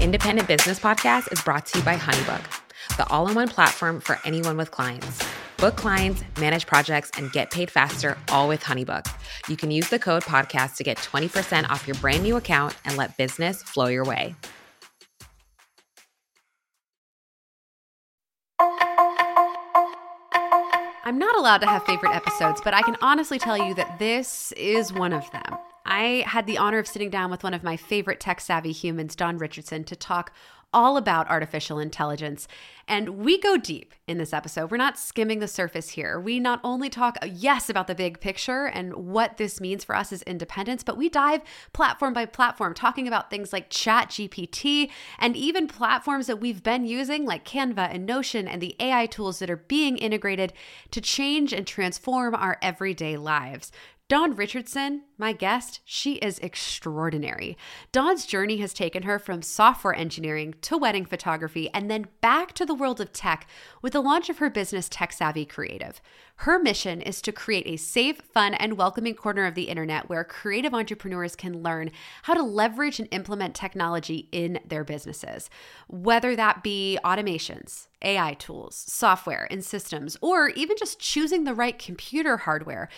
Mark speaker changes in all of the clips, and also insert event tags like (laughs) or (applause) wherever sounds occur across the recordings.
Speaker 1: Independent Business Podcast is brought to you by Honeybook, the all in one platform for anyone with clients. Book clients, manage projects, and get paid faster, all with Honeybook. You can use the code podcast to get 20% off your brand new account and let business flow your way.
Speaker 2: I'm not allowed to have favorite episodes, but I can honestly tell you that this is one of them. I had the honor of sitting down with one of my favorite tech savvy humans, Dawn Richardson, to talk all about artificial intelligence. And we go deep in this episode. We're not skimming the surface here. We not only talk, uh, yes, about the big picture and what this means for us as independents, but we dive platform by platform, talking about things like Chat GPT and even platforms that we've been using, like Canva and Notion, and the AI tools that are being integrated to change and transform our everyday lives. Dawn Richardson, my guest, she is extraordinary. Dawn's journey has taken her from software engineering to wedding photography and then back to the world of tech with the launch of her business Tech Savvy Creative. Her mission is to create a safe, fun, and welcoming corner of the internet where creative entrepreneurs can learn how to leverage and implement technology in their businesses, whether that be automations, AI tools, software, and systems, or even just choosing the right computer hardware.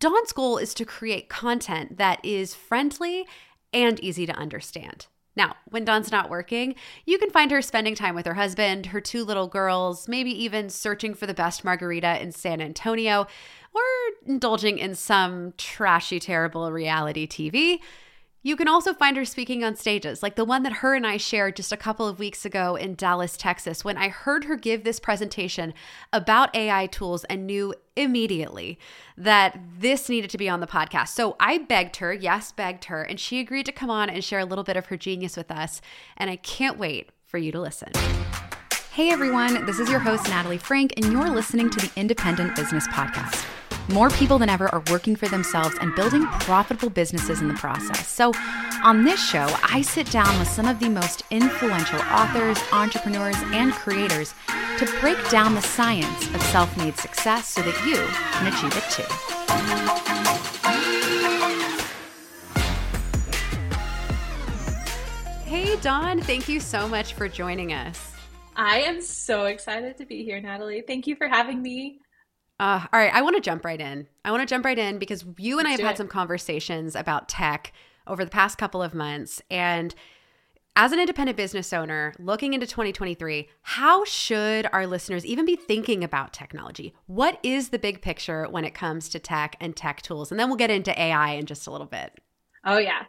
Speaker 2: Dawn's goal is to create content that is friendly and easy to understand. Now, when Dawn's not working, you can find her spending time with her husband, her two little girls, maybe even searching for the best margarita in San Antonio, or indulging in some trashy, terrible reality TV. You can also find her speaking on stages, like the one that her and I shared just a couple of weeks ago in Dallas, Texas, when I heard her give this presentation about AI tools and knew immediately that this needed to be on the podcast. So I begged her, yes, begged her, and she agreed to come on and share a little bit of her genius with us. And I can't wait for you to listen. Hey everyone, this is your host, Natalie Frank, and you're listening to the Independent Business Podcast. More people than ever are working for themselves and building profitable businesses in the process. So, on this show, I sit down with some of the most influential authors, entrepreneurs, and creators to break down the science of self made success so that you can achieve it too. Hey, Dawn, thank you so much for joining us.
Speaker 3: I am so excited to be here, Natalie. Thank you for having me.
Speaker 2: Uh, all right, I want to jump right in. I want to jump right in because you and Let's I have had it. some conversations about tech over the past couple of months. And as an independent business owner looking into 2023, how should our listeners even be thinking about technology? What is the big picture when it comes to tech and tech tools? And then we'll get into AI in just a little bit.
Speaker 3: Oh, yeah.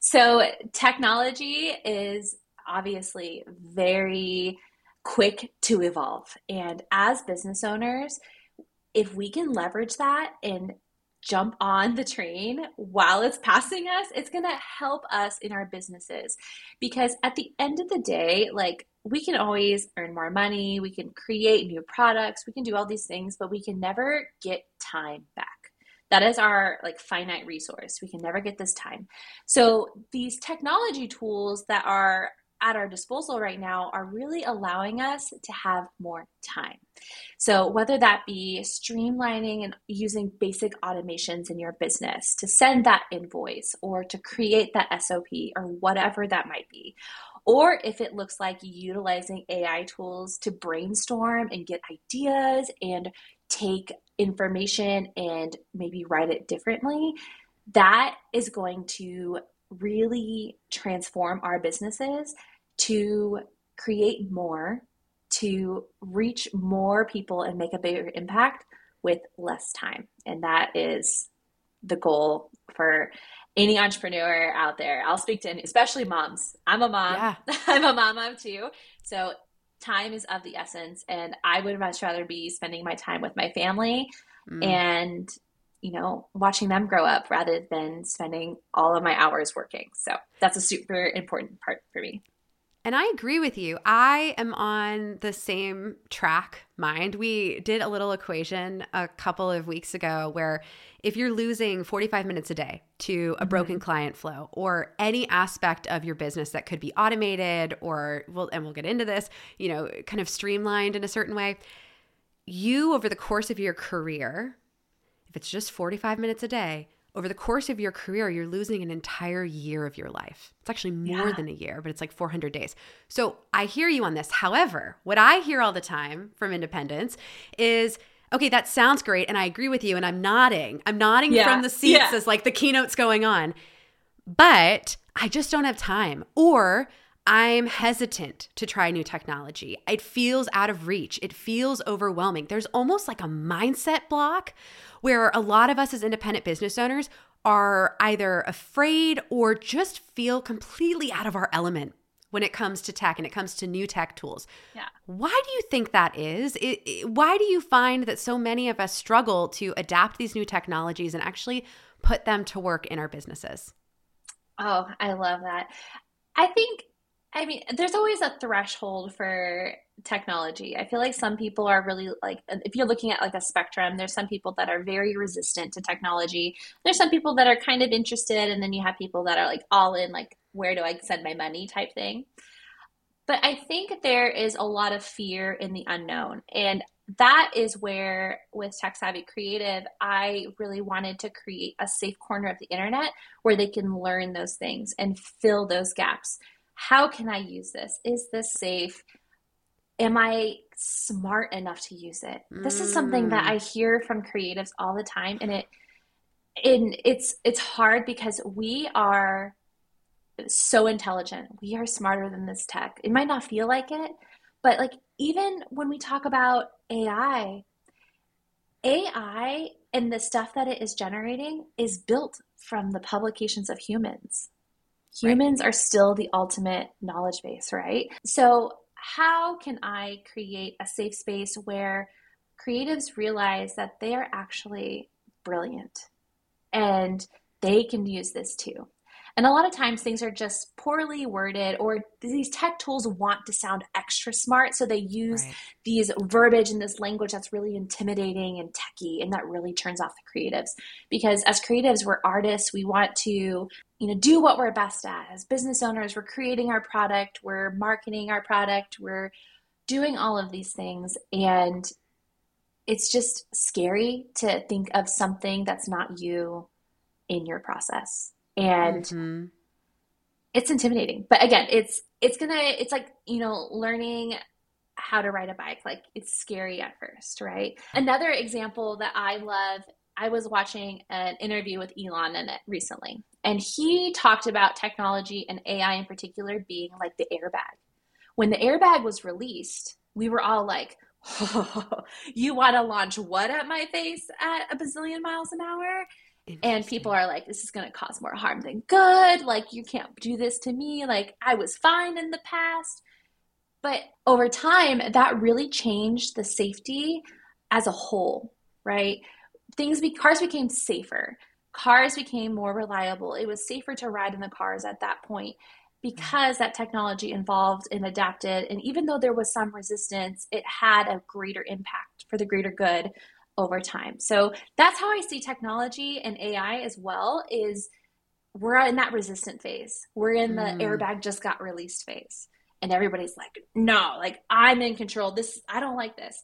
Speaker 3: So, technology is obviously very quick to evolve. And as business owners, if we can leverage that and jump on the train while it's passing us, it's going to help us in our businesses. Because at the end of the day, like we can always earn more money, we can create new products, we can do all these things, but we can never get time back. That is our like finite resource. We can never get this time. So these technology tools that are at our disposal right now are really allowing us to have more time. So, whether that be streamlining and using basic automations in your business to send that invoice or to create that SOP or whatever that might be, or if it looks like utilizing AI tools to brainstorm and get ideas and take information and maybe write it differently, that is going to really transform our businesses to create more, to reach more people and make a bigger impact with less time. And that is the goal for any entrepreneur out there. I'll speak to, especially moms. I'm a mom. Yeah. (laughs) I'm a mom of two. So time is of the essence. And I would much rather be spending my time with my family mm. and you know, watching them grow up rather than spending all of my hours working. So that's a super important part for me.
Speaker 2: And I agree with you. I am on the same track mind. We did a little equation a couple of weeks ago where if you're losing 45 minutes a day to a broken mm-hmm. client flow or any aspect of your business that could be automated or well and we'll get into this, you know, kind of streamlined in a certain way, you over the course of your career, if it's just 45 minutes a day, over the course of your career, you're losing an entire year of your life. It's actually more
Speaker 3: Yeah.
Speaker 2: than a year, but it's like 400 days. So I hear you on this. However, what I hear all the time from independents is, okay, that sounds great. And I agree with you. And I'm nodding. I'm nodding
Speaker 3: Yeah.
Speaker 2: from the seats
Speaker 3: Yeah.
Speaker 2: as like the keynote's going on. But I just don't have time. Or I'm hesitant to try new technology. It feels out of reach. It feels overwhelming. There's almost like a mindset block where a lot of us as independent business owners are either afraid or just feel completely out of our element when it comes to tech and it comes to new tech tools.
Speaker 3: Yeah.
Speaker 2: Why do you think that is? It, it- why do you find that so many of us struggle to adapt these new technologies and actually put them to work in our businesses?
Speaker 3: Oh, I love that. I think, I mean, there's always a threshold for technology. I feel like some people are really like, uh, if you're looking at like a spectrum, there's some people that are very resistant to technology. There's some people that are kind of interested, and then you have people that are like all in, like, where do I send my money type thing. But I think there is a lot of fear in the unknown. And that is where, with Tech Savvy Creative, I really wanted to create a safe corner of the internet where they can learn those things and fill those gaps. How can I use this? Is this safe? Am I smart enough to use it? This is something that
Speaker 2: Mm.
Speaker 3: I hear from creatives all the time, and it, and it's it's hard because we are so intelligent. We are smarter than this tech. It might not feel like it, but like even when we talk about AI, AI and the stuff that it is generating is built from the publications of humans. Humans are still the ultimate knowledge base, right? So, how can I create a safe space where creatives realize that they are actually brilliant and they can use this too? And a lot of times things are just poorly worded, or these tech tools want to sound extra smart. So they use
Speaker 2: Right.
Speaker 3: these verbiage and this language that's really intimidating and techy, and that really turns off the creatives. Because as creatives, we're artists. We want to, you know, do what we're best at. As business owners, we're creating our product, we're marketing our product, we're doing all of these things. And it's just scary to think of something that's not you in your process. And
Speaker 2: Mhm.
Speaker 3: it's intimidating but again it's it's gonna it's like you know learning how to ride a bike like it's scary at first right another example that i love i was watching an interview with elon in it recently and he talked about technology and ai in particular being like the airbag. When the airbag was released we were all like oh, (laughs) you want to launch what at my face at a bazillion miles an hour? And people are like this is going to cause more harm than good. Like you can't do this to me. Like i was fine in the past. But over time that really changed the safety as a whole right things be cars became safer cars became more reliable it was safer to ride in the cars at that point because that technology evolved and adapted and even though there was some resistance it had a greater impact for the greater good over time. So that's how I see technology and AI as well is we're in that resistant phase. We're in the
Speaker 2: Mm.
Speaker 3: airbag just got released phase. And everybody's like, "No, like I'm in control. This I don't like this."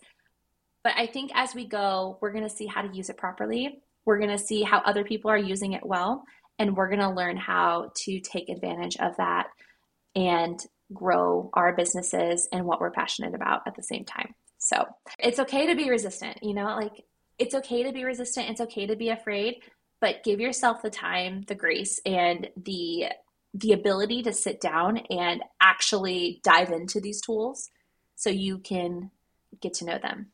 Speaker 3: But I think as we go, we're going to see how to use it properly. We're going to see how other people are using it well, and we're going to learn how to take advantage of that and grow our businesses and what we're passionate about at the same time. So it's okay to be resistant, you know, like it's okay to be resistant. It's okay to be afraid, but give yourself the time, the grace, and the the ability to sit down and actually dive into these tools so you can get to know them.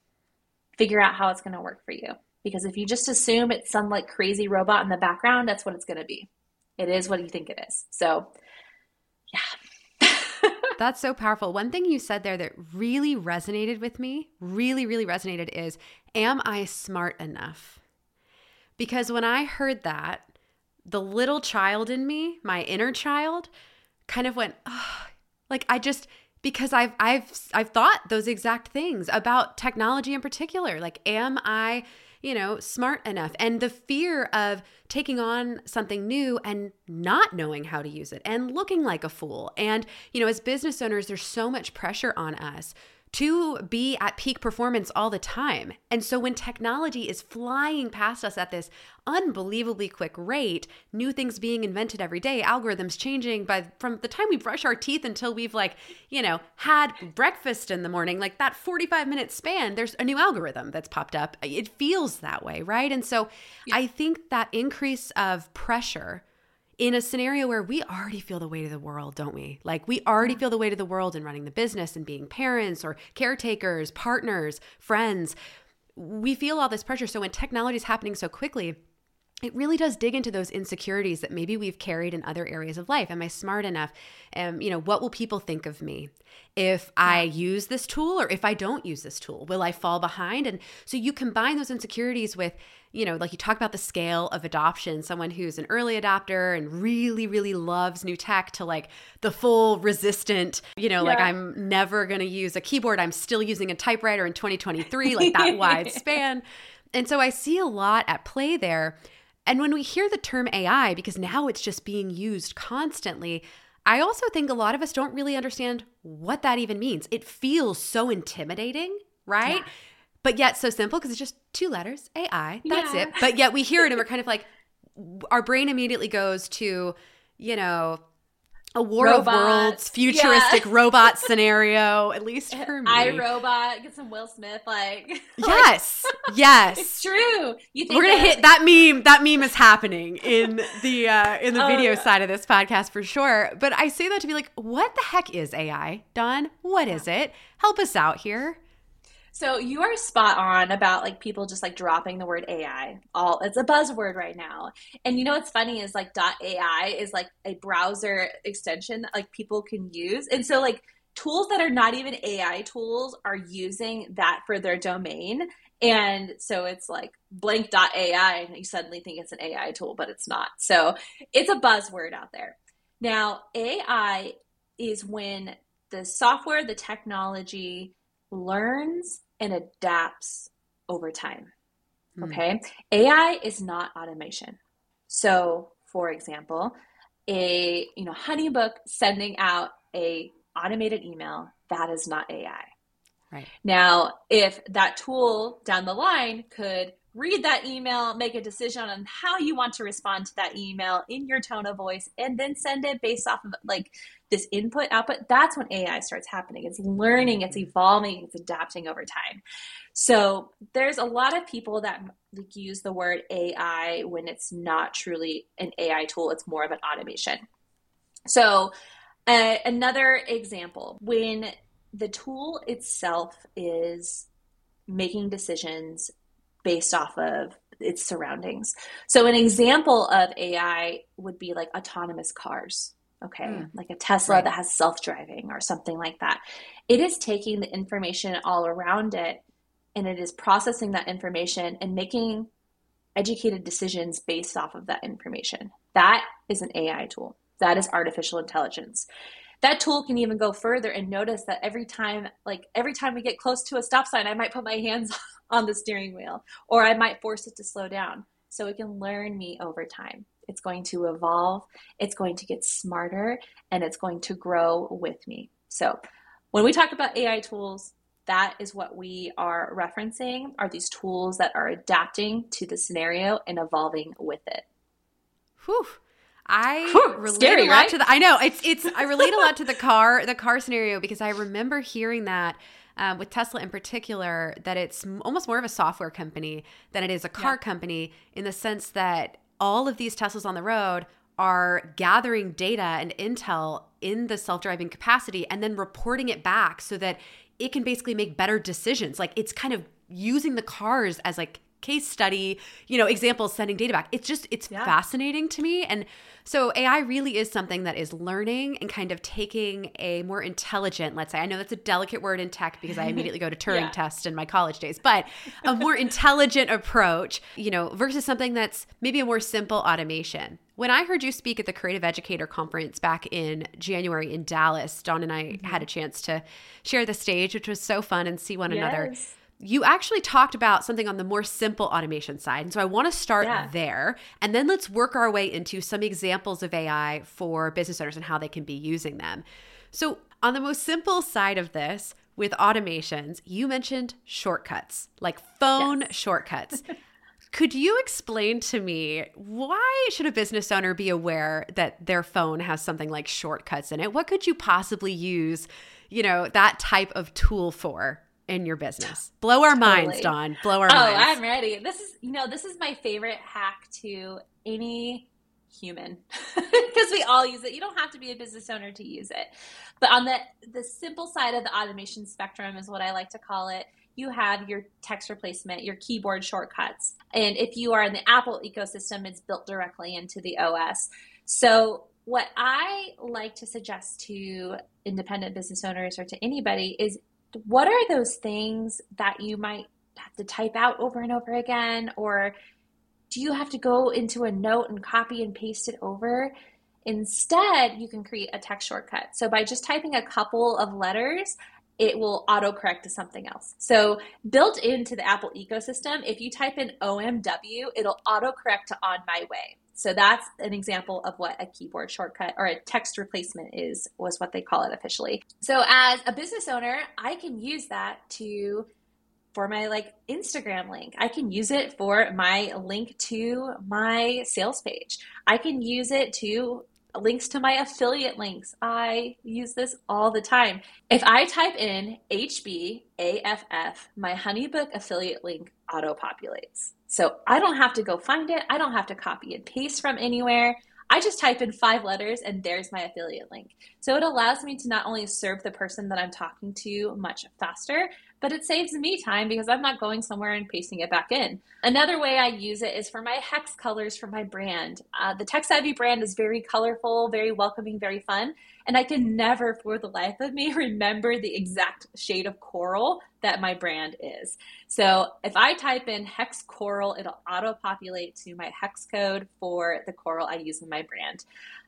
Speaker 3: Figure out how it's going to work for you. Because if you just assume it's some like crazy robot in the background, that's what it's going to be. It is what you think it is. So, yeah. (laughs)
Speaker 2: That's so powerful. One thing you said there that really resonated with me, really, really resonated is Am I smart enough? Because when I heard that, the little child in me, my inner child, kind of went, oh, like I just, because I've I've I've thought those exact things about technology in particular. Like, am I, you know, smart enough? And the fear of taking on something new and not knowing how to use it and looking like a fool. And, you know, as business owners, there's so much pressure on us to be at peak performance all the time. And so when technology is flying past us at this unbelievably quick rate, new things being invented every day, algorithms changing by from the time we brush our teeth until we've like, you know, had breakfast in the morning, like that 45 minute span, there's a new algorithm that's popped up. It feels that way, right? And so yeah. I think that increase of pressure in a scenario where we already feel the weight of the world, don't we? Like we already feel the weight of the world in running the business and being parents or caretakers, partners, friends. We feel all this pressure. So when technology is happening so quickly, it really does dig into those insecurities that maybe we've carried in other areas of life. Am I smart enough? Um, you know, what will people think of me if I use this tool or if I don't use this tool? Will I fall behind? And so you combine those insecurities with, you know, like you talk about the scale of adoption, someone who's an early adopter and really, really loves new tech to like the full resistant, you know, yeah. like I'm never going to use a keyboard. I'm still using a typewriter in 2023, like that (laughs) wide span. And so I see a lot at play there and when we hear the term AI, because now it's just being used constantly, I also think a lot of us don't really understand what that even means. It feels so intimidating, right? Yeah. But yet so simple because it's just two letters, AI, that's yeah. it. But yet we hear it and we're (laughs) kind of like, our brain immediately goes to, you know, a War Robots. of Worlds futuristic yeah. (laughs) robot scenario, at least for me.
Speaker 3: I Robot, get some Will Smith, (laughs) like
Speaker 2: yes, yes,
Speaker 3: it's true.
Speaker 2: You we're gonna hit that meme? That meme is happening in the uh, in the oh, video yeah. side of this podcast for sure. But I say that to be like, what the heck is AI, Dawn? What is it? Help us out here.
Speaker 3: So you are spot on about like people just like dropping the word AI. All it's a buzzword right now. And you know what's funny is like .ai is like a browser extension that like people can use. And so like tools that are not even AI tools are using that for their domain. And so it's like blank.ai and you suddenly think it's an AI tool, but it's not. So it's a buzzword out there. Now, AI is when the software, the technology learns and adapts over time. Hmm. Okay. AI is not automation. So, for example, a you know honeybook sending out a automated email that is not ai right now if that tool down the line could read that email make a decision on how you want to respond to that email in your tone of voice and then send it based off of like this input output, that's when AI starts happening. It's learning, it's evolving, it's adapting over time. So there's a lot of people that like, use the word AI when it's not truly an AI tool, it's more of an automation. So uh, another example, when the tool itself is making decisions based off of its surroundings. So an example of AI would be like autonomous cars okay, mm. like a Tesla right. that has self driving or something like that. It is taking the information all around it and it is processing that information and making educated decisions based off of that information. That is an AI tool. That is artificial intelligence. That tool can even go further and notice that every time, like every time we get close to a stop sign, I might put my hands (laughs) on the steering wheel or I might force it to slow down so it can learn me over time. It's going to evolve, it's going to get smarter, and it's going to grow with me. So, when we talk about AI tools, that is what we are referencing are these tools that are adapting to the scenario and evolving with it.
Speaker 2: Whew. I Whew, relate scary, a lot right? to the I know it's it's I relate a lot to the car the car scenario because I remember hearing that um, with Tesla in particular that it's almost more of a software company than it is a car yeah. company in the sense that all of these Teslas on the road are gathering data and intel in the self-driving capacity and then reporting it back so that it can basically make better decisions. Like it's kind of using the cars as like case study, you know, examples sending data back. It's just it's yeah. fascinating to me and so AI really is something that is learning and kind of taking a more intelligent, let's say. I know that's a delicate word in tech because I (laughs) immediately go to Turing yeah. test in my college days, but a more (laughs) intelligent approach, you know, versus something that's maybe a more simple automation. When I heard you speak at the Creative Educator Conference back in January in Dallas, Dawn and I mm-hmm. had a chance to share the stage, which was so fun and see one yes. another you actually talked about something on the more simple automation side. And so I want to start yeah. there. And then let's work our way into some examples of AI for business owners and how they can be using them. So, on the most simple side of this, with automations, you mentioned shortcuts, like phone yes. shortcuts. (laughs) Could you explain to me why should a business owner be aware that their phone has something like shortcuts in it? What could you possibly use, you know, that type of tool for in your business? (gasps) Blow our totally. minds, Dawn. Blow our
Speaker 3: oh,
Speaker 2: minds.
Speaker 3: Oh, I'm ready. This is, you know, this is my favorite hack to any human (laughs) because we all use it. You don't have to be a business owner to use it. But on the the simple side of the automation spectrum is what I like to call it. You have your text replacement, your keyboard shortcuts. And if you are in the Apple ecosystem, it's built directly into the OS. So what I like to suggest to independent business owners or to anybody is what are those things that you might have to type out over and over again or do you have to go into a note and copy and paste it over? Instead, you can create a text shortcut. So by just typing a couple of letters, it will autocorrect to something else. So built into the Apple ecosystem, if you type in OMW, it'll autocorrect to on my way. So that's an example of what a keyboard shortcut or a text replacement is, was what they call it officially. So as a business owner, I can use that to for my like Instagram link. I can use it for my link to my sales page. I can use it to links to my affiliate links. I use this all the time. If I type in HBAFF, my Honeybook affiliate link auto populates. So I don't have to go find it. I don't have to copy and paste from anywhere. I just type in five letters and there's my affiliate link. So it allows me to not only serve the person that I'm talking to much faster, but it saves me time because I'm not going somewhere and pasting it back in. Another way I use it is for my hex colors for my brand. Uh, the Tech Savvy brand is very colorful, very welcoming, very fun. And I can never, for the life of me, (laughs) remember the exact shade of coral that my brand is. So if I type in hex coral, it'll auto populate to my hex code for the coral I use in my brand.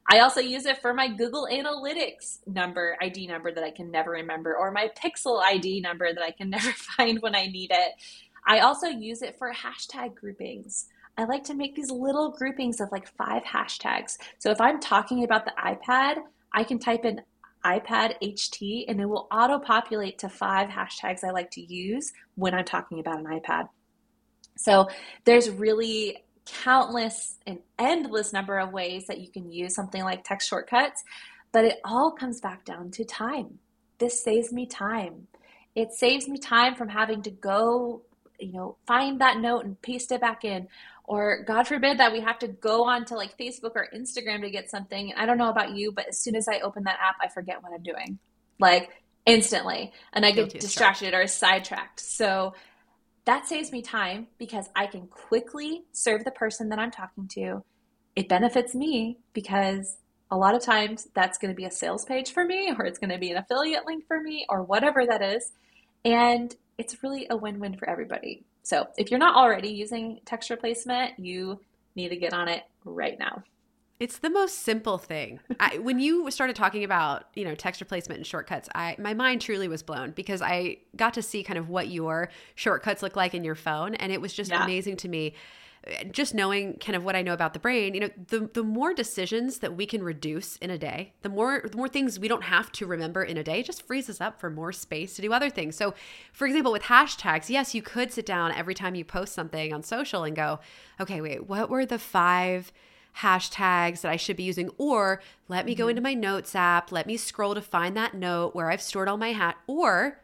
Speaker 3: I also use it for my Google Analytics number, ID number that I can never remember, or my Pixel ID number that I can (laughs) never find when I need it. I also use it for hashtag groupings. I like to make these little groupings of like five hashtags. So if I'm talking about the iPad, I can type in iPad HT and it will auto populate to five hashtags I like to use when I'm talking about an iPad. So there's really countless and endless number of ways that you can use something like text shortcuts, but it all comes back down to time. This saves me time. It saves me time from having to go, you know, find that note and paste it back in. Or God forbid that we have to go on to like Facebook or Instagram to get something. I don't know about you, but as soon as I open that app, I forget what I'm doing. Like instantly. And I get distracted or sidetracked. So that saves me time because I can quickly serve the person that I'm talking to. It benefits me because a lot of times that's going to be a sales page for me, or it's going to be an affiliate link for me, or whatever that is. And it's really a win win for everybody. So if you're not already using text replacement, you need to get on it right now.
Speaker 2: It's the most simple thing. I, when you started talking about, you know, text replacement and shortcuts, I my mind truly was blown because I got to see kind of what your shortcuts look like in your phone, and it was just yeah. amazing to me. Eh, just knowing kind of what I know about the brain, you know, the the more decisions that we can reduce in a day, the more the more things we don't have to remember in a day, just frees us up for more space to do other things. So, for example, with hashtags, yes, you could sit down every time you post something on social and go, okay, wait, what were the five hashtags that I should be using, or let me go mm-hmm. into my notes app, let me scroll to find that note where I've stored all my hat, or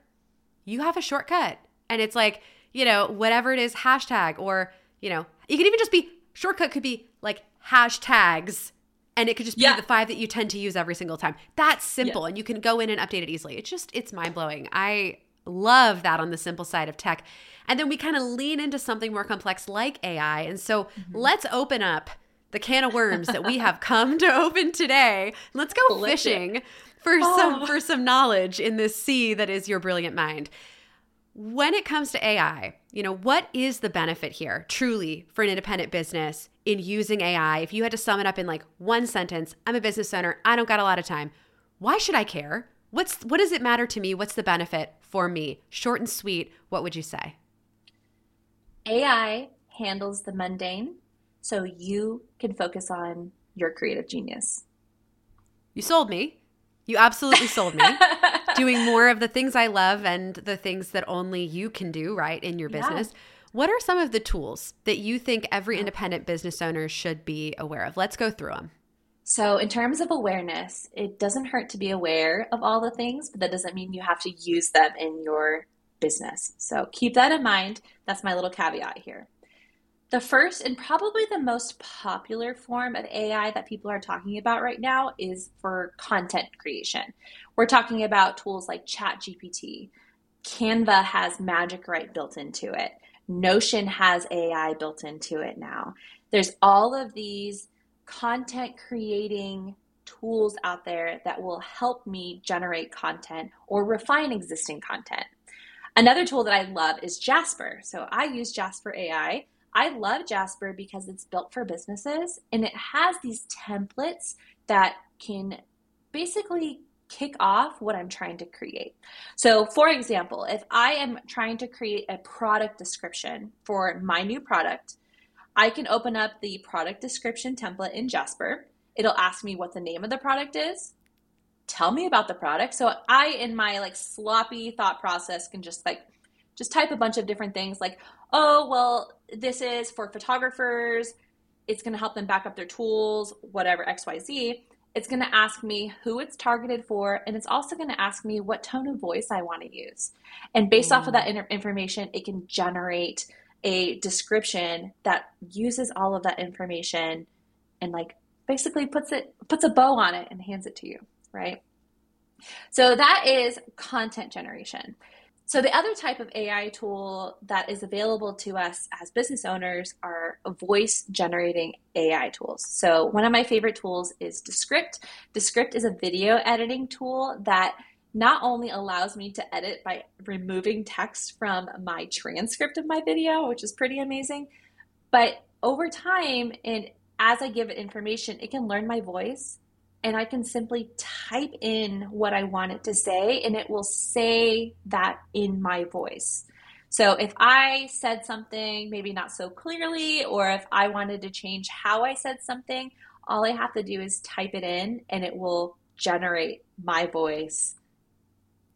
Speaker 2: you have a shortcut and it's like, you know, whatever it is, hashtag, or, you know, you could even just be shortcut could be like hashtags and it could just be yeah. the five that you tend to use every single time. That's simple yeah. and you can go in and update it easily. It's just it's mind-blowing. I love that on the simple side of tech. And then we kind of lean into something more complex like AI. And so mm-hmm. let's open up the can of worms that we have come to open today. Let's go fishing for oh. some for some knowledge in this sea that is your brilliant mind. When it comes to AI, you know, what is the benefit here truly for an independent business in using AI? If you had to sum it up in like one sentence, I'm a business owner, I don't got a lot of time. Why should I care? What's what does it matter to me? What's the benefit for me? Short and sweet, what would you say?
Speaker 3: AI handles the mundane so you can focus on your creative genius.
Speaker 2: You sold me. You absolutely sold me. (laughs) doing more of the things I love and the things that only you can do, right, in your business. Yeah. What are some of the tools that you think every independent business owner should be aware of? Let's go through them.
Speaker 3: So, in terms of awareness, it doesn't hurt to be aware of all the things, but that doesn't mean you have to use them in your business. So, keep that in mind. That's my little caveat here. The first and probably the most popular form of AI that people are talking about right now is for content creation. We're talking about tools like ChatGPT. Canva has Magic Write built into it. Notion has AI built into it now. There's all of these content creating tools out there that will help me generate content or refine existing content. Another tool that I love is Jasper. So I use Jasper AI. I love Jasper because it's built for businesses and it has these templates that can basically kick off what I'm trying to create. So, for example, if I am trying to create a product description for my new product, I can open up the product description template in Jasper. It'll ask me what the name of the product is. Tell me about the product. So I in my like sloppy thought process can just like just type a bunch of different things like, "Oh, well, this is for photographers. It's going to help them back up their tools, whatever XYZ." It's going to ask me who it's targeted for, and it's also going to ask me what tone of voice I want to use. And based mm. off of that mm. information, it can generate a description that uses all of that information and like basically puts it puts a bow on it and hands it to you, right? So that is content generation. So, the other type of AI tool that is available to us as business owners are voice generating AI tools. So, one of my favorite tools is Descript. Descript is a video editing tool that not only allows me to edit by removing text from my transcript of my video, which is pretty amazing, but over time and as I give it information, it can learn my voice and I can simply type in what I want it to say, and it will say that in my voice. So if I said something maybe not so clearly, or if I wanted to change how I said something, all I have to do is type it in, and it will generate my voice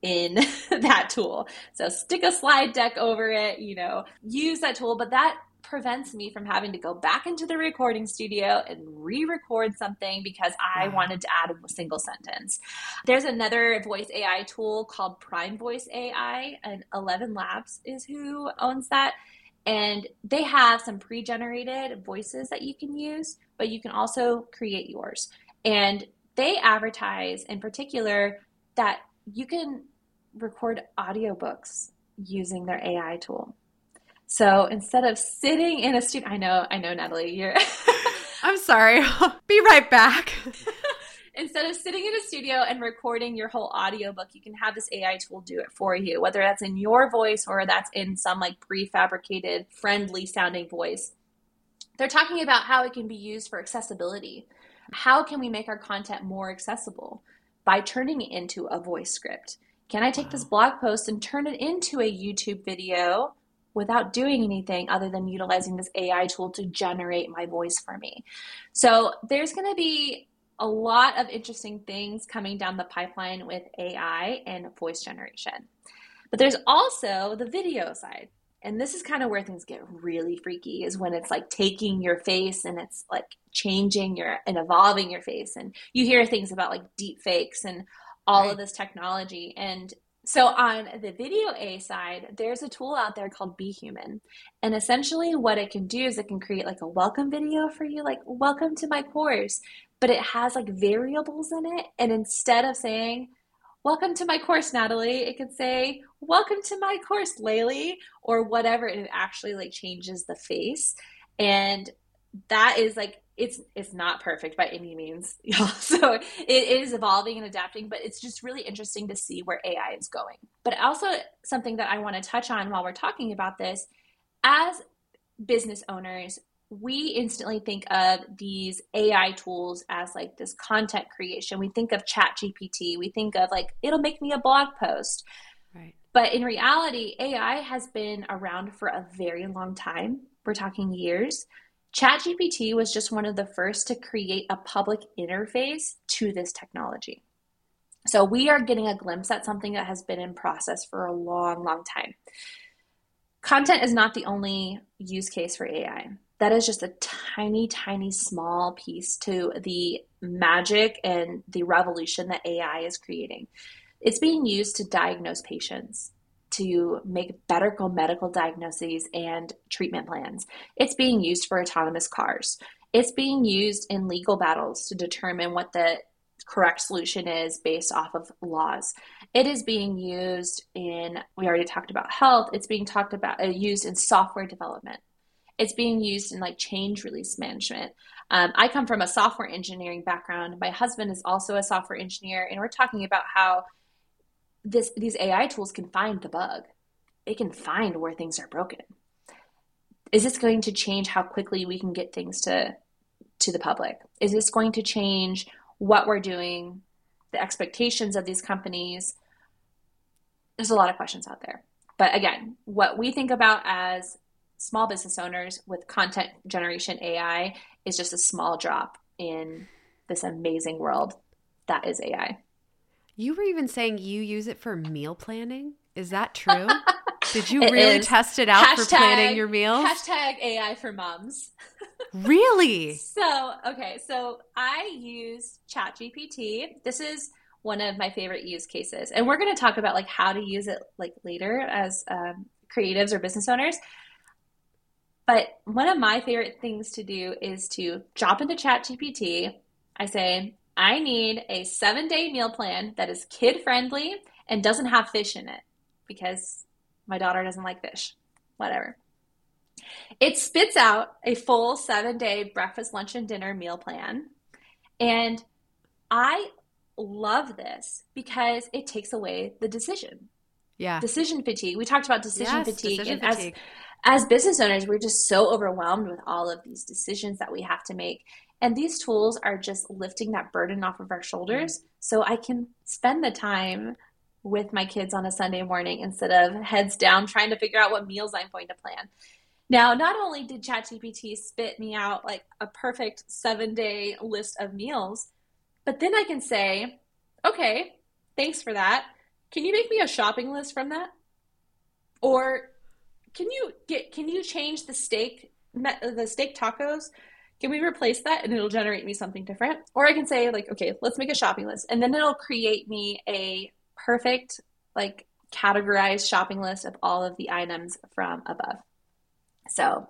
Speaker 3: in (laughs) that tool. So stick a slide deck over it, you know, use that tool, but that prevents me from having to go back into the recording studio and re record something because I wow. wanted to add a single sentence. There's another voice AI tool called Prime Voice AI, and ElevenLabs is who owns that. And they have some pre generated voices that you can use, but you can also create yours. And they advertise in particular that you can record audiobooks using their AI tool. So instead of sitting in a studio, I know, I know, Natalie, you're. (laughs)
Speaker 2: I'm sorry. (laughs) Be right back. (laughs)
Speaker 3: instead of sitting in a studio and recording your whole audiobook, you can have this AI tool do it for you, whether that's in your voice or that's in some like prefabricated, friendly sounding voice. They're talking about how it can be used for accessibility. How can we make our content more accessible? By turning it into a voice script. Can I take this blog post and turn it into a YouTube video without doing anything other than utilizing this AI tool to generate my voice for me. So there's going to be a lot of interesting things coming down the pipeline with AI and voice generation. But there's also the video side. And this is kind of where things get really freaky is when it's like taking your face and it's like changing your and evolving your face. And you hear things about like deep fakes and all right. of this technology. And so on the video A side, there's a tool out there called BHuman. And essentially what it can do is it can create like a welcome video for you, like welcome to my course, but it has like variables in it. And instead of saying, welcome to my course, Natalie, it could say, welcome to my course, Laylee, or whatever. And it actually like changes the face. And that is like it's it's not perfect by any means. (laughs) So it is evolving and adapting but it's just really interesting to see where ai is going. But also something that i want to touch on while we're talking about this as business owners we instantly think of these ai tools as like this content creation. We think of ChatGPT we think of like it'll make me a blog post. Right. But in reality ai has been around for a very long time. We're talking years ChatGPT was just one of the first to create a public interface to this technology. So we are getting a glimpse at something that has been in process for a long, long time. Content is not the only use case for AI. That is just a tiny, tiny, small piece to the magic and the revolution that AI is creating. It's being used to diagnose patients, to make better medical diagnoses and treatment plans. It's being used for autonomous cars. It's being used in legal battles to determine what the correct solution is based off of laws. It is being used in, we already talked about health, it's being talked about, uh, used in software development. It's being used in like change release management. Um, I come from a software engineering background. My husband is also a software engineer, and we're talking about how this these AI tools can find the bug. It can find where things are broken. Is this going to change how quickly we can get things to to the public? Is this going to change what we're doing, the expectations of these companies. There's a lot of questions out there. But again, what we think about as small business owners with content generation AI is just a small drop in this amazing world that is AI.
Speaker 2: You were even saying you use it for meal planning. Is that true? (laughs) Did you really is. test it out hashtag, for planning your meals?
Speaker 3: Hashtag AI for moms.
Speaker 2: really? (laughs)
Speaker 3: So, okay. So I use ChatGPT. This is one of my favorite use cases. And we're going to talk about like how to use it like later as um, creatives or business owners. But one of my favorite things to do is to drop into ChatGPT. I say, I need a seven day meal plan that is kid friendly and doesn't have fish in it because my daughter doesn't like fish. Whatever. It spits out a full seven day breakfast, lunch, and dinner meal plan. And I love this because it takes away the decision.
Speaker 2: Yeah.
Speaker 3: Decision fatigue. We talked about decision yes, fatigue. Decision and fatigue. as as business owners, we're just so overwhelmed with all of these decisions that we have to make. And these tools are just lifting that burden off of our shoulders so I can spend the time with my kids on a Sunday morning instead of heads down trying to figure out what meals I'm going to plan. Now, not only did ChatGPT spit me out like a perfect seven day list of meals, but then I can say, okay, thanks for that. Can you make me a shopping list from that? Or can you get can you change the steak the steak tacos? Can we replace that and it'll generate me something different? Or I can say like, okay, let's make a shopping list and then it'll create me a perfect like categorized shopping list of all of the items from above. So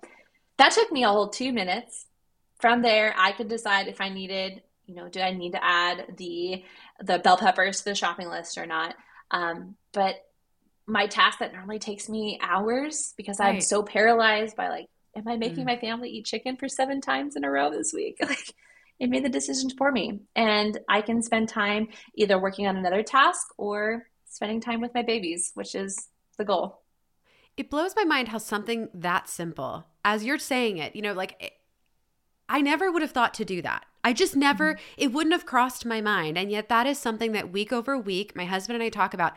Speaker 3: that took me a whole two minutes. From there, I could decide if I needed, you know, did I need to add the the bell peppers to the shopping list or not. Um, but my task that normally takes me hours because right. I'm so paralyzed by like, am I making mm. my family eat chicken for seven times in a row this week? (laughs) Like, it made the decisions for me, and I can spend time either working on another task or spending time with my babies, which is the goal.
Speaker 2: It blows my mind how something that simple, as you're saying it, you know, like it, I never would have thought to do that. I just never, mm-hmm. it wouldn't have crossed my mind. And yet, that is something that week over week, my husband and I talk about.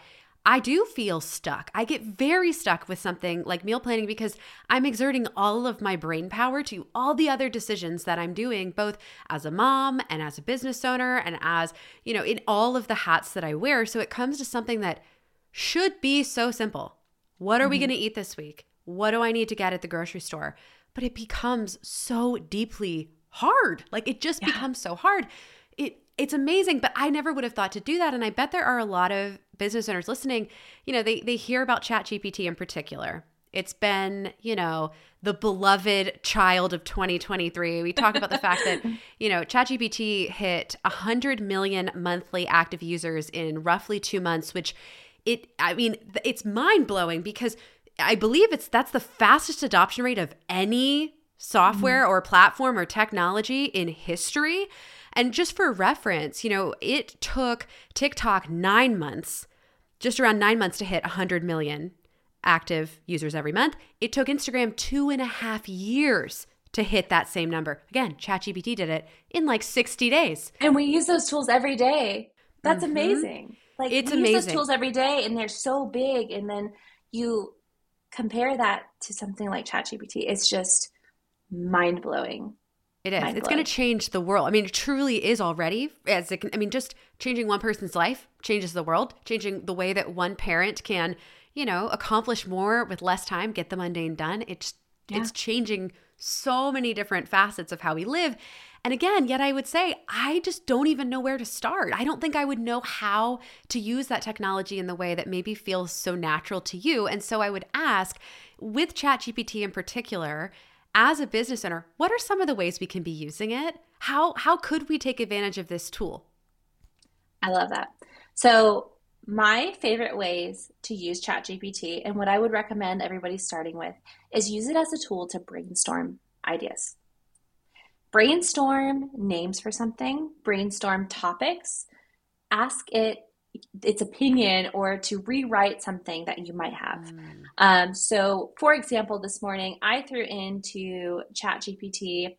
Speaker 2: I do feel stuck. I get very stuck with something like meal planning because I'm exerting all of my brain power to all the other decisions that I'm doing, both as a mom and as a business owner and as, you know, in all of the hats that I wear. So it comes to something that should be so simple. What are mm-hmm. we going to eat this week? What do I need to get at the grocery store? But it becomes so deeply hard. Like it just yeah. becomes so hard. It it's amazing, but I never would have thought to do that. And I bet there are a lot of business owners listening, you know, they they hear about ChatGPT in particular. It's been, you know, the beloved child of 2023. We talk about the fact that, (laughs) you know, ChatGPT hit 100 million monthly active users in roughly 2 months, which it I mean, it's mind-blowing because I believe it's that's the fastest adoption rate of any software mm-hmm. or platform or technology in history. And just for reference, you know, it took TikTok nine months, just around nine months to hit 100 million active users every month. It took Instagram two and a half years to hit that same number. Again, ChatGPT did it in like 60 days.
Speaker 3: And we use those tools every day. That's mm-hmm. amazing. Like it's we amazing. use those tools every day and they're so big. And then you compare that to something like ChatGPT. It's just mind blowing
Speaker 2: It is. It's going to change the world. I mean, it truly is already. As it can, I mean, just changing one person's life changes the world. Changing the way that one parent can, you know, accomplish more with less time, get the mundane done. It's yeah. it's changing so many different facets of how we live. And again, yet I would say, I just don't even know where to start. I don't think I would know how to use that technology in the way that maybe feels so natural to you. And so I would ask, with ChatGPT in particular, as a business owner, what are some of the ways we can be using it? How how could we take advantage of this tool?
Speaker 3: I love that. So, my favorite ways to use ChatGPT and what I would recommend everybody starting with is use it as a tool to brainstorm ideas. Brainstorm names for something, brainstorm topics, ask it its opinion or to rewrite something that you might have. Mm. Um, so, for example, this morning I threw into ChatGPT,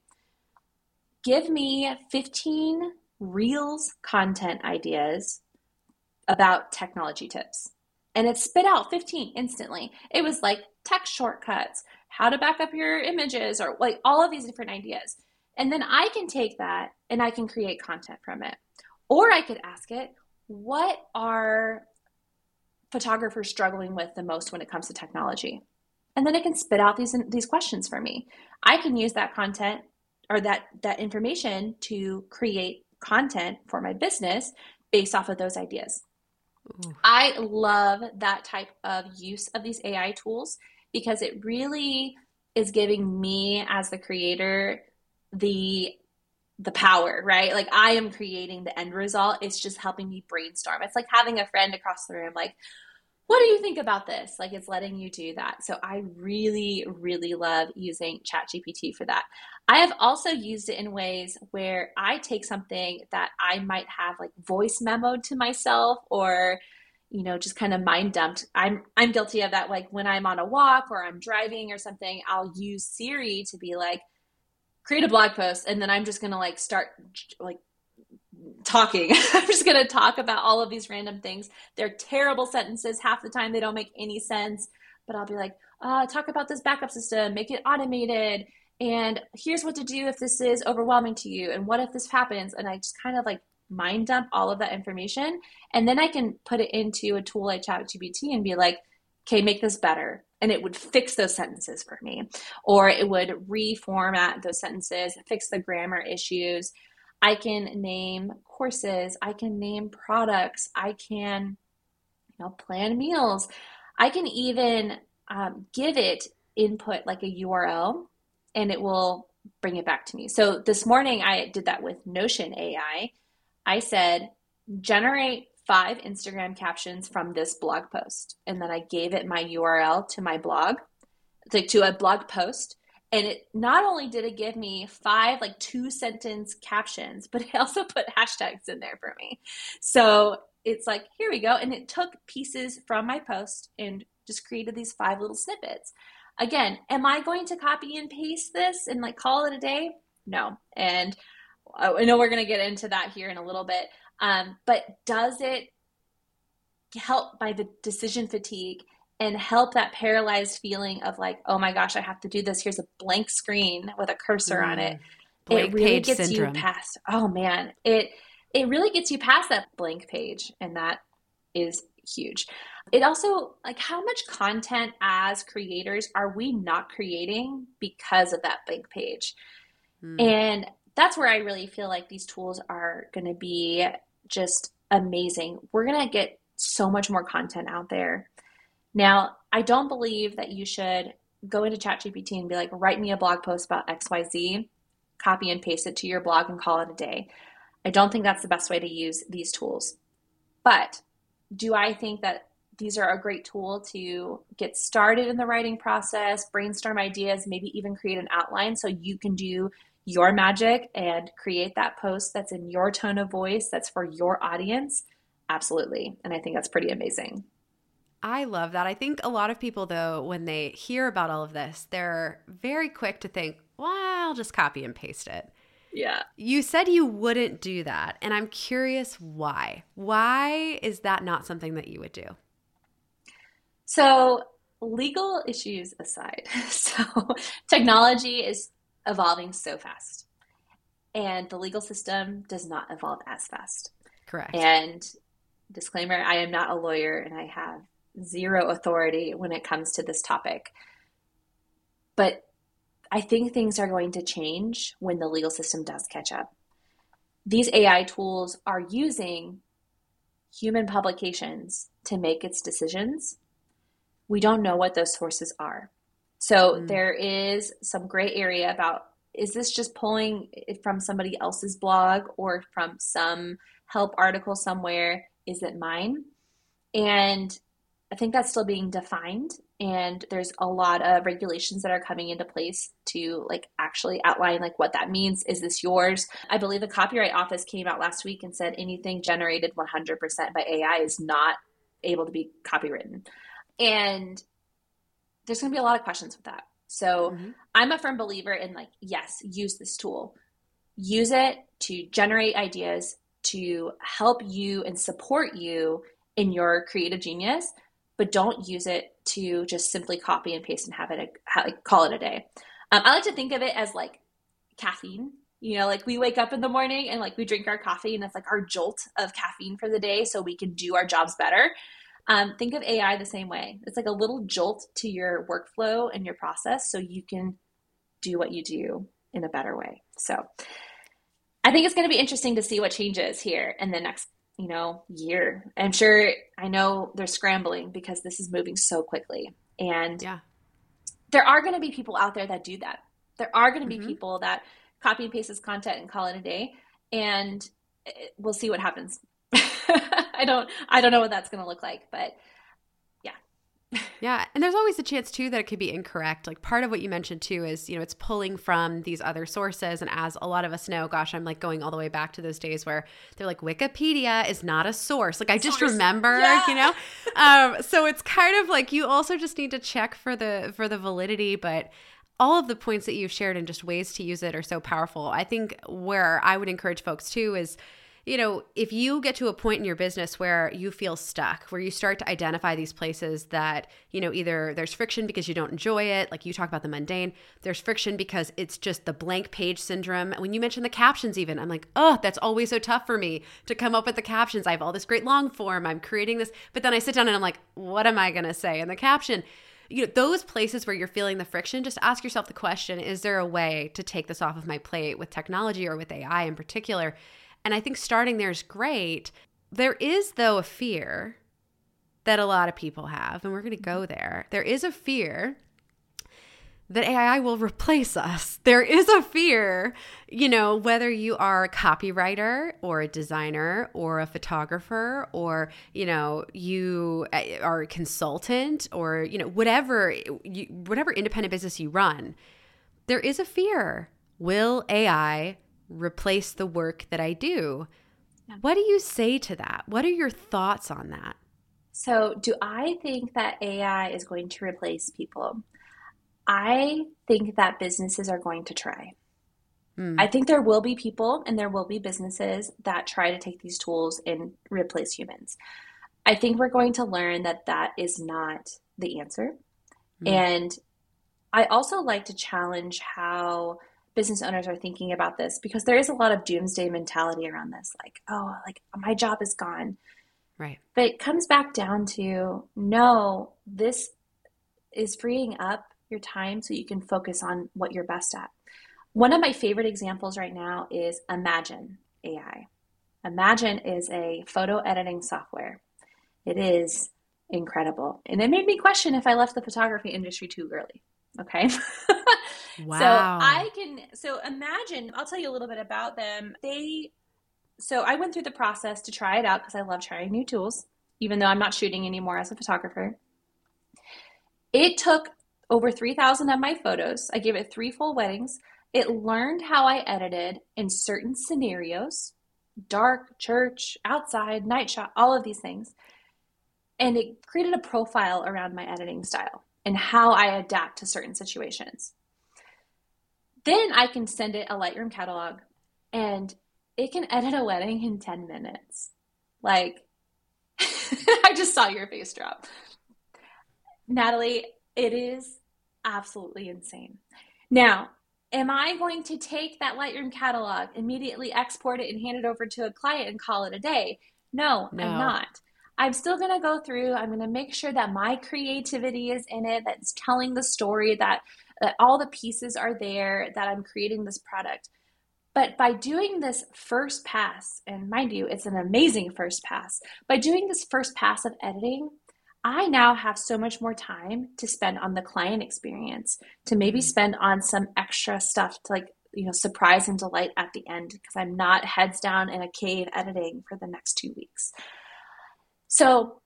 Speaker 3: give me 15 Reels content ideas about technology tips. And it spit out 15 instantly. It was like tech shortcuts, how to back up your images, or like all of these different ideas. And then I can take that and I can create content from it. Or I could ask it, what are photographers struggling with the most when it comes to technology? And then it can spit out these these questions for me. I can use that content or that that information to create content for my business based off of those ideas. Ooh. I love that type of use of these AI tools because it really is giving me as the creator the the power, right? Like I am creating the end result. It's just helping me brainstorm. It's like having a friend across the room, like, what do you think about this? Like it's letting you do that. So I really, really love using ChatGPT for that. I have also used it in ways where I take something that I might have like voice memoed to myself or you know just kind of mind dumped i'm i'm guilty of that like when i'm on a walk or i'm driving or something i'll use siri to be like create a blog post and then I'm just to like start like talking. (laughs) I'm just to talk about all of these random things. They're terrible sentences. Half the time they don't make any sense, but I'll be like, uh, talk about this backup system, make it automated. And here's what to do if this is overwhelming to you. And what if this happens? And I just kind of like mind dump all of that information. And then I can put it into a tool like ChatGPT and be like, okay, make this better and it would fix those sentences for me. Or it would reformat those sentences fix the grammar issues. I can name courses i can name products i can you know plan meals. I can even um, give it input like a url and it will bring it back to me. So this morning i did that with notion ai i said generate five Instagram captions from this blog post. And then I gave it my URL to my blog, like to a blog post. And it not only did it give me five like two sentence captions, but it also (laughs) put hashtags in there for me. So it's like, here we go. And it took pieces from my post and just created these five little snippets. Again, am I going to copy and paste this and like call it a day? No. And uh, I know we're going to get into that here in a little bit. Um, but does it help by the decision fatigue and help that paralyzed feeling of like, oh my gosh, I have to do this. Here's a blank screen with a cursor mm. on it. Mm. Blank it really gets syndrome. you past. Oh man, it it really gets you past that blank page, and that is huge. It also like how much content as creators are we not creating because of that blank page? Mm. And that's where I really feel like these tools are going to be just amazing. We're going to get so much more content out there. Now, I don't believe that you should go into ChatGPT and be like, write me a blog post about XYZ, copy and paste it to your blog and call it a day. I don't think that's the best way to use these tools. But do I think that these are a great tool to get started in the writing process, brainstorm ideas, maybe even create an outline so you can do your magic and create that post that's in your tone of voice, that's for your audience, absolutely. And I think that's pretty amazing.
Speaker 2: I love that. I think a lot of people, though, when they hear about all of this, they're very quick to think, well, I'll just copy and paste it.
Speaker 3: Yeah.
Speaker 2: You said you wouldn't do that. And I'm curious why. Why is that not something that you would do?
Speaker 3: So, legal issues aside, (laughs) so technology is evolving so fast. and the legal system does not evolve as fast.
Speaker 2: Correct.
Speaker 3: And disclaimer I am not a lawyer and I have zero authority when it comes to this topic. But I think things are going to change when the legal system does catch up. These AI tools are using human publications to make its decisions. We don't know what those sources are. So mm. there is some gray area about is this just pulling it from somebody else's blog or from some help article somewhere? Is it mine? And I think that's still being defined and there's a lot of regulations that are coming into place to like actually outline like what that means is this yours i believe the copyright office came out last week and said anything generated 100% by ai is not able to be copywritten and there's going to be a lot of questions with that so mm-hmm. i'm a firm believer in like yes use this tool use it to generate ideas to help you and support you in your creative genius but don't use it to just simply copy and paste and have it a, call it a day. Um, I like to think of it as like caffeine. You know, like we wake up in the morning and like we drink our coffee and it's like our jolt of caffeine for the day so we can do our jobs better. Um, think of AI the same way. It's like a little jolt to your workflow and your process so you can do what you do in a better way. So I think it's going to be interesting to see what changes here in the next you know, year. I'm sure I know they're scrambling because this is moving so quickly. And
Speaker 2: yeah.
Speaker 3: there are going to be people out there that do that. There are going to be mm-hmm. people that copy and paste this content and call it a day. And we'll see what happens. (laughs) (laughs) I don't I don't know what that's going to look like, but
Speaker 2: yeah. (laughs) Yeah, and there's always a chance, too, that it could be incorrect. Like part of what you mentioned, too, is, you know, it's pulling from these other sources. And as a lot of us know, gosh, I'm like going all the way back to those days where they're like, Wikipedia is not a source. Like I just source. remember, yeah. you know? Um, so it's kind of like you also just need to check for the for the validity, but all of the points that you've shared and just ways to use it are so powerful. I think where I would encourage folks too is you know, if you get to a point in your business where you feel stuck, where you start to identify these places that, you know, either there's friction because you don't enjoy it, like you talk about the mundane, there's friction because it's just the blank page syndrome. When you mention the captions, even, I'm like, oh, that's always so tough for me to come up with the captions. I have all this great long form, I'm creating this, but then I sit down and I'm like, what am I going to say in the caption? you know those places where you're feeling the friction just ask yourself the question is there a way to take this off of my plate with technology or with ai in particular and I think starting there is great. There is, though, a fear that a lot of people have, and we're going to go there. There is a fear that AI will (laughs) replace us. There is a fear, you know, whether you are a copywriter or a designer or a photographer or, you know, you uh, are a consultant or, you know, whatever you, whatever independent business you run. There is a fear. Will AI replace the work that I do. What do you say to that? What are your thoughts on that?
Speaker 3: So, do I think that AI is going to replace people? I think that businesses are going to try. Mm. I think there will be people and there will be businesses that try to take these tools and replace humans. I think we're going to learn that that is not the answer. Mm. And I also like to challenge how business owners are thinking about this because there is a lot of doomsday mentality around this like oh like my job is gone.
Speaker 2: Right.
Speaker 3: But it comes back down to no this is freeing up your time so you can focus on what you're best at. One of my favorite examples right now is Imagen ai Imagen is a photo editing software. It is incredible. And it made me question if i left the photography industry too early Okay. (laughs) wow. So I can, so Imagen, I'll tell you a little bit about them. They, so I went through the process to try it out because I love trying new tools, even though I'm not shooting anymore as a photographer. It took over 3,000 of my photos. I gave it three full weddings. It learned how I edited in certain scenarios dark, church, outside, night shot, all of these things. And it created a profile around my editing style and how I adapt to certain situations. Then I can send it a Lightroom catalog and it can edit a wedding in 10 minutes. Like, (laughs) I just saw your face drop. Natalie, it is absolutely insane. Now, Am I going to take that Lightroom catalog, immediately export it, and hand it over to a client and call it a day? No, no. I'm not. I'm still going to go through, I'm going to make sure that my creativity is in it, that's telling the story, that, that all the pieces are there, that I'm creating this product. But by doing this first pass, and mind you, it's an amazing first pass, by doing this first pass of editing, I now have so much more time to spend on the client experience, to maybe mm-hmm. spend on some extra stuff to like, you know, surprise and delight at the end because I'm not heads down in a cave editing for the next two weeks. So,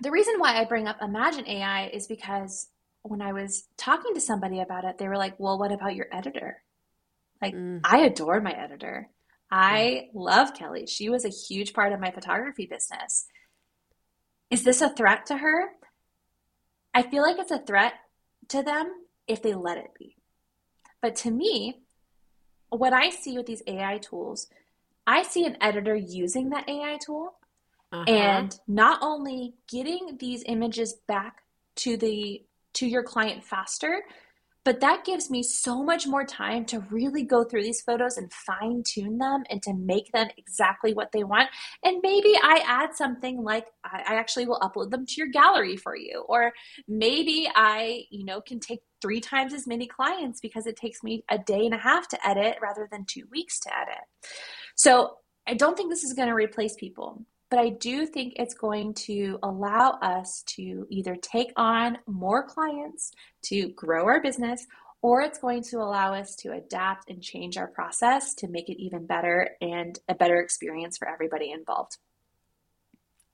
Speaker 3: the reason why I bring up Imagen AI is because when I was talking to somebody about it, they were like, Well, what about your editor? Like, mm. I adore my editor. I love Kelly. She was a huge part of my photography business. Is this a threat to her? I feel like it's a threat to them if they let it be. But to me, what I see with these AI tools, I see an editor using that AI tool uh-huh. and not only getting these images back to the to your client faster, but that gives me so much more time to really go through these photos and fine tune them and to make them exactly what they want. And maybe I add something like I actually will upload them to your gallery for you. Or maybe I, you know, can take three times as many clients because it takes me a day and a half to edit rather than two weeks to edit. So I don't think this is going to replace people. But I do think it's going to allow us to either take on more clients to grow our business, or it's going to allow us to adapt and change our process to make it even better and a better experience for everybody involved.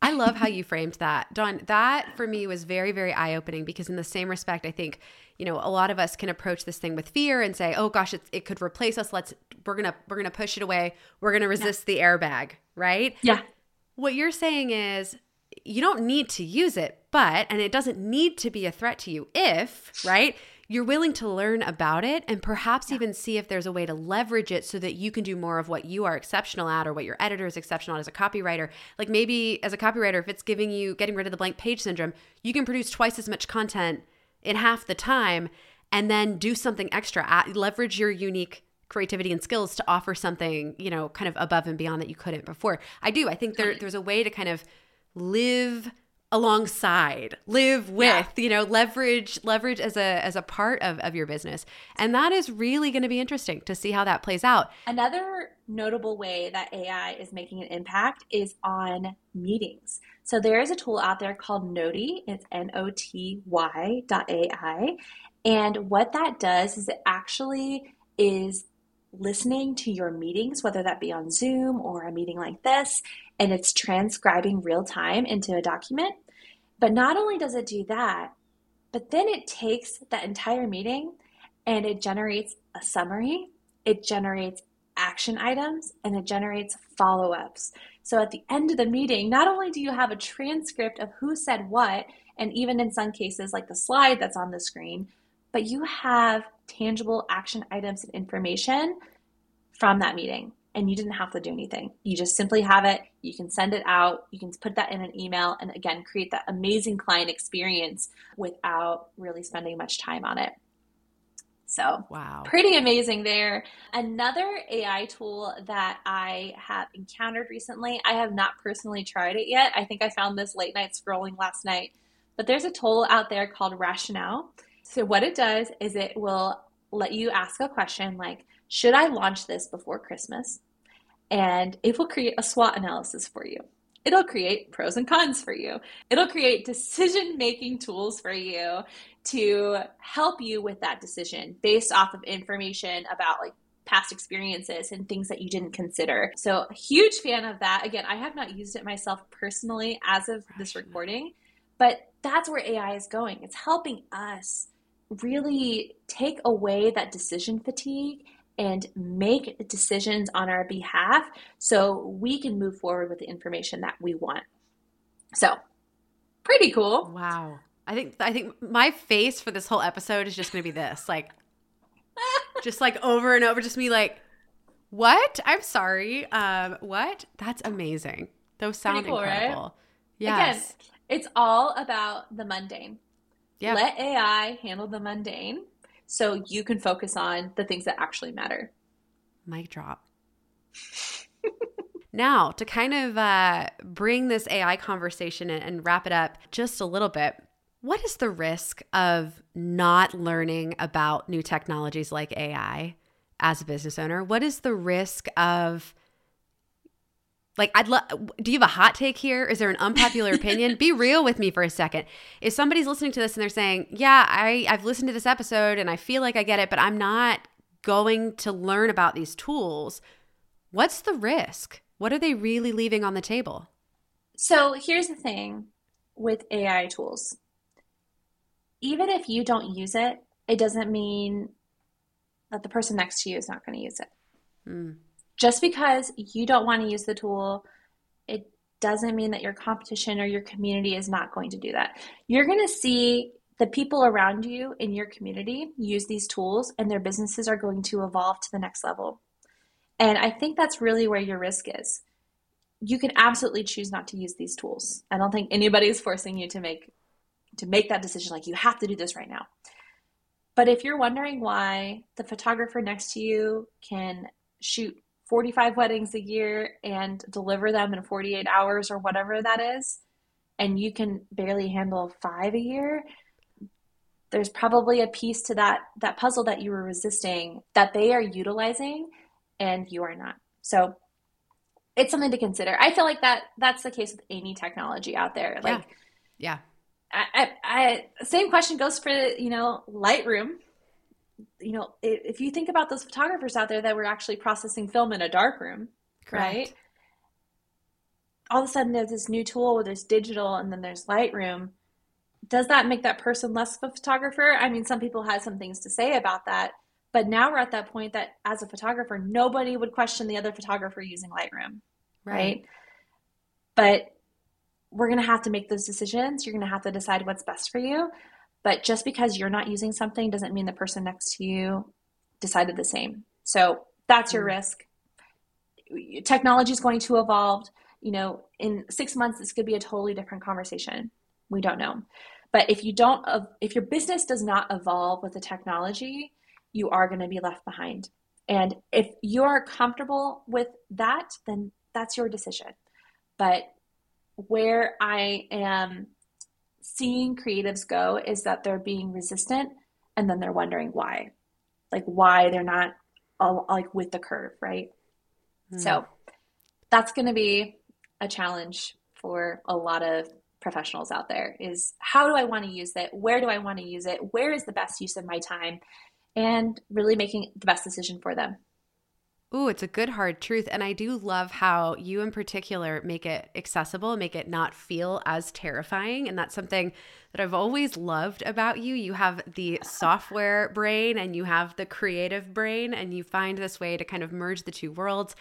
Speaker 2: I love how you framed that. Dawn, that for me was very, very eye opening because, in the same respect, I think, you know, a lot of us can approach this thing with fear and say, oh gosh, it could replace us. Let's, we're going to, we're going to push it away. We're going to resist yeah. the airbag, right?
Speaker 3: Yeah.
Speaker 2: What you're saying is you don't need to use it, but, and it doesn't need to be a threat to you if, right? You're willing to learn about it and perhaps yeah. even see if there's a way to leverage it so that you can do more of what you are exceptional at or what your editor is exceptional at as a copywriter. Like maybe as a copywriter, if it's giving you getting rid of the blank page syndrome, you can produce twice as much content in half the time and then do something extra, leverage your unique creativity and skills to offer something, you know, kind of above and beyond that you couldn't before. I do. I think there there's a way to kind of live alongside live with yeah. you know leverage leverage as a as a part of of your business and that is really going to be interesting to see how that plays out
Speaker 3: another notable way that ai is making an impact is on meetings so there is a tool out there called Noty. It's N-O-T-Y dot A-I. And what that does is it actually is listening to your meetings, whether that be on Zoom or a meeting like this, and it's transcribing real time into a document. But not only does it do that, but then it takes that entire meeting and it generates a summary, it generates action items, and it generates follow ups. So at the end of the meeting, not only do you have a transcript of who said what, and even in some cases, like the slide that's on the screen, but you have tangible action items and information from that meeting and you didn't have to do anything. You just simply have it, you can send it out, you can put that in an email, and again, create that amazing client experience without really spending much time on it. So,
Speaker 2: wow.
Speaker 3: Pretty amazing there. Another AI tool that I have encountered recently, I have not personally tried it yet. I think I found this late night scrolling last night, but there's a tool out there called Rationale. So, what it does is it will let you ask a question like, Should I launch this before Christmas? And it will create a SWOT analysis for you. It'll create pros and cons for you. It'll create decision making tools for you to help you with that decision based off of information about like past experiences and things that you didn't consider. So, huge fan of that. Again, I have not used it myself personally as of this recording, but that's where AI is going. It's helping us really take away that decision fatigue and make decisions on our behalf so we can move forward with the information that we want. So, pretty cool.
Speaker 2: Wow. I think I think my face for this whole episode is just going to be this, like (laughs) just like over and over just me like what? I'm sorry. Um what? That's amazing. Those sound cool, incredible. Right? Yes.
Speaker 3: Again, it's all about the mundane. Let AI handle the mundane so you can focus on the things that actually matter.
Speaker 2: Mic drop. (laughs) now, to kind of uh, bring this AI conversation and wrap it up just a little bit, what is the risk of not learning about new technologies like AI as a business owner? What is the risk of like I'd love do you have a hot take here? Is there an unpopular (laughs) opinion? Be real with me for a second. If somebody's listening to this and they're saying, "Yeah, I I've listened to this episode and I feel like I get it, but I'm not going to learn about these tools." What's the risk? What are they really leaving on the table?
Speaker 3: So, here's the thing with AI tools. Even if you don't use it, it doesn't mean that the person next to you is not going to use it. Mm just because you don't want to use the tool, it doesn't mean that your competition or your community is not going to do that. You're going to see the people around you in your community use these tools and their businesses are going to evolve to the next level. And I think that's really where your risk is. You can absolutely choose not to use these tools. I don't think anybody is forcing you to make to make that decision like you have to do this right now. But if you're wondering why the photographer next to you can shoot 45 weddings a year and deliver them in 48 hours or whatever that is, and you can barely handle five a year, there's probably a piece to that that puzzle that you were resisting that they are utilizing and you are not. So it's something to consider. I feel like that that's the case with any technology out there. Like
Speaker 2: yeah. yeah.
Speaker 3: I, I, I same question goes for you know Lightroom you know, if you think about those photographers out there that were actually processing film in a dark room, Correct. right? All of a sudden, there's this new tool where there's digital and then there's Lightroom. Does that make that person less of a photographer? I mean, some people had some things to say about that, but now we're at that point that as a photographer, nobody would question the other photographer using Lightroom, right? right? But we're going to have to make those decisions. You're going to have to decide what's best for you. But just because you're not using something doesn't mean the person next to you decided the same. So that's your mm-hmm. risk. Technology is going to evolve. You know, in six months, this could be a totally different conversation. We don't know. But if you don't, if your business does not evolve with the technology, you are going to be left behind. And if you're comfortable with that, then that's your decision. But where I am seeing creatives go is that they're being resistant and then they're wondering why. Like why they're not all, like with the curve right? Mm. so that's going to be a challenge for a lot of professionals out there is how do i want to use it? Where do i want to use it? Where is the best use of my time? And really making the best decision for them
Speaker 2: Ooh, it's a good hard truth. And I do love how you, in particular, make it accessible, make it not feel as terrifying. And that's something that I've always loved about you. You have the software brain and you have the creative brain, and you find this way to kind of merge the two worlds.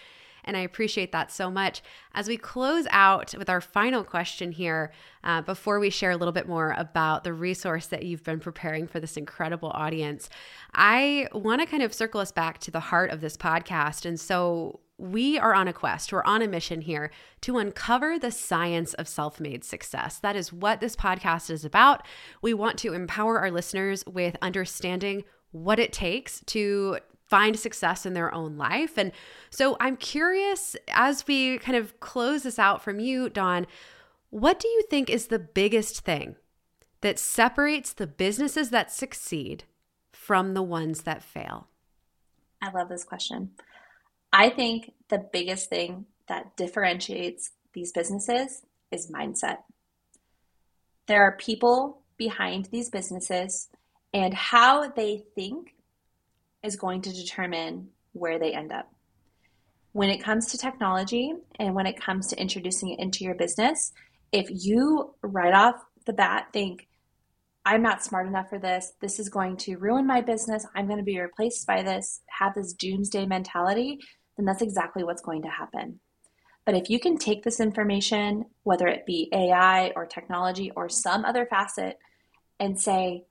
Speaker 2: And I appreciate that so much. As we close out with our final question here, uh, before we share a little bit more about the resource that you've been preparing for this incredible audience, I want to kind of circle us back to the heart of this podcast. And so, we are on a quest, we're on a mission here to uncover the science of self made success. That is what this podcast is about. We want to empower our listeners with understanding what it takes to find success in their own life. And so I'm curious as we kind of close this out from you, Dawn, what do you think is the biggest thing that separates the businesses that succeed from the ones that fail?
Speaker 3: I love this question. I think the biggest thing that differentiates these businesses is mindset. There are people behind these businesses, and how they think is going to determine where they end up. When it comes to technology and when it comes to introducing it into your business, if you right off the bat think, I'm not smart enough for this, this is going to ruin my business, I'm going to be replaced by this, have this doomsday mentality, then that's exactly what's going to happen. But if you can take this information, whether it be AI or technology or some other facet, and say,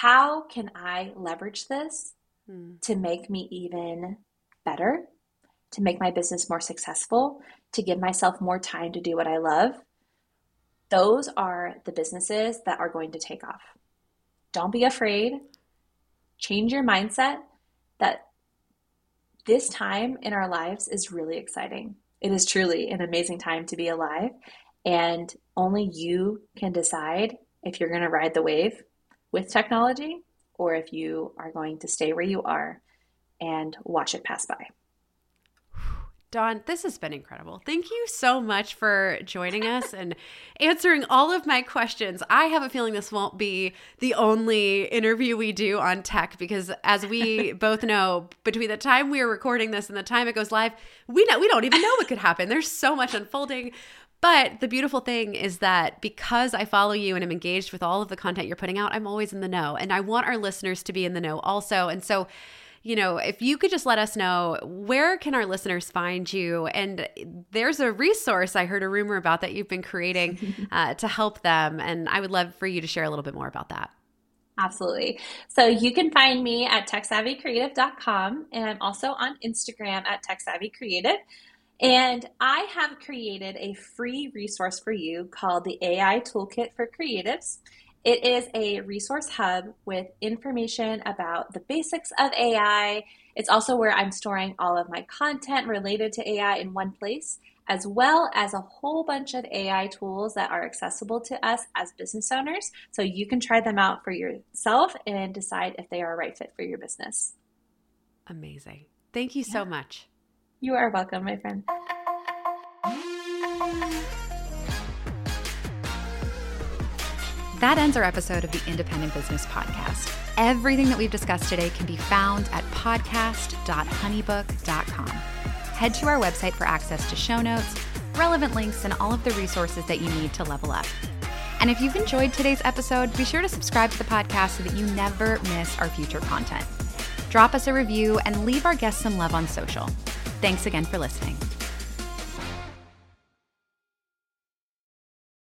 Speaker 3: how can I leverage this hmm. to make me even better, to make my business more successful, to give myself more time to do what I love? Those are the businesses that are going to take off. Don't be afraid change your mindset that this time in our lives is really exciting. It is truly an amazing time to be alive, and only you can decide if you're going to ride the wave with technology or if you are going to stay where you are and watch it pass by.
Speaker 2: Dawn, this has been incredible. Thank you so much for joining us and (laughs) answering all of my questions. I have a feeling this won't be the only interview we do on tech because as we (laughs) both know, between the time we are recording this and the time it goes live, we know we don't even know what could happen. There's so much unfolding. But the beautiful thing is that because I follow you and I'm engaged with all of the content you're putting out, I'm always in the know. And I want our listeners to be in the know also. And so you know, if you could just let us know where can our listeners find you? And there's a resource I heard a rumor about that you've been creating (laughs) uh, to help them, and I would love for you to share a little bit more about that.
Speaker 3: Absolutely. So you can find me at techsavvycreative.com, and I'm also on Instagram at techsavvycreative. And I have created a free resource for you called the AI Toolkit for Creatives. It is a resource hub with information about the basics of AI. It's also where I'm storing all of my content related to AI in one place, as well as a whole bunch of AI tools that are accessible to us as business owners. So you can try them out for yourself and decide if they are a right fit for your business.
Speaker 2: Amazing. Thank you yeah. so much.
Speaker 3: You are welcome, my friend.
Speaker 2: That ends our episode of the Independent Business Podcast. Everything that we've discussed today can be found at podcast.honeybook.com. Head to our website for access to show notes, relevant links, and all of the resources that you need to level up. And if you've enjoyed today's episode, be sure to subscribe to the podcast so that you never miss our future content. Drop us a review and leave our guests some love on social. Thanks again for listening.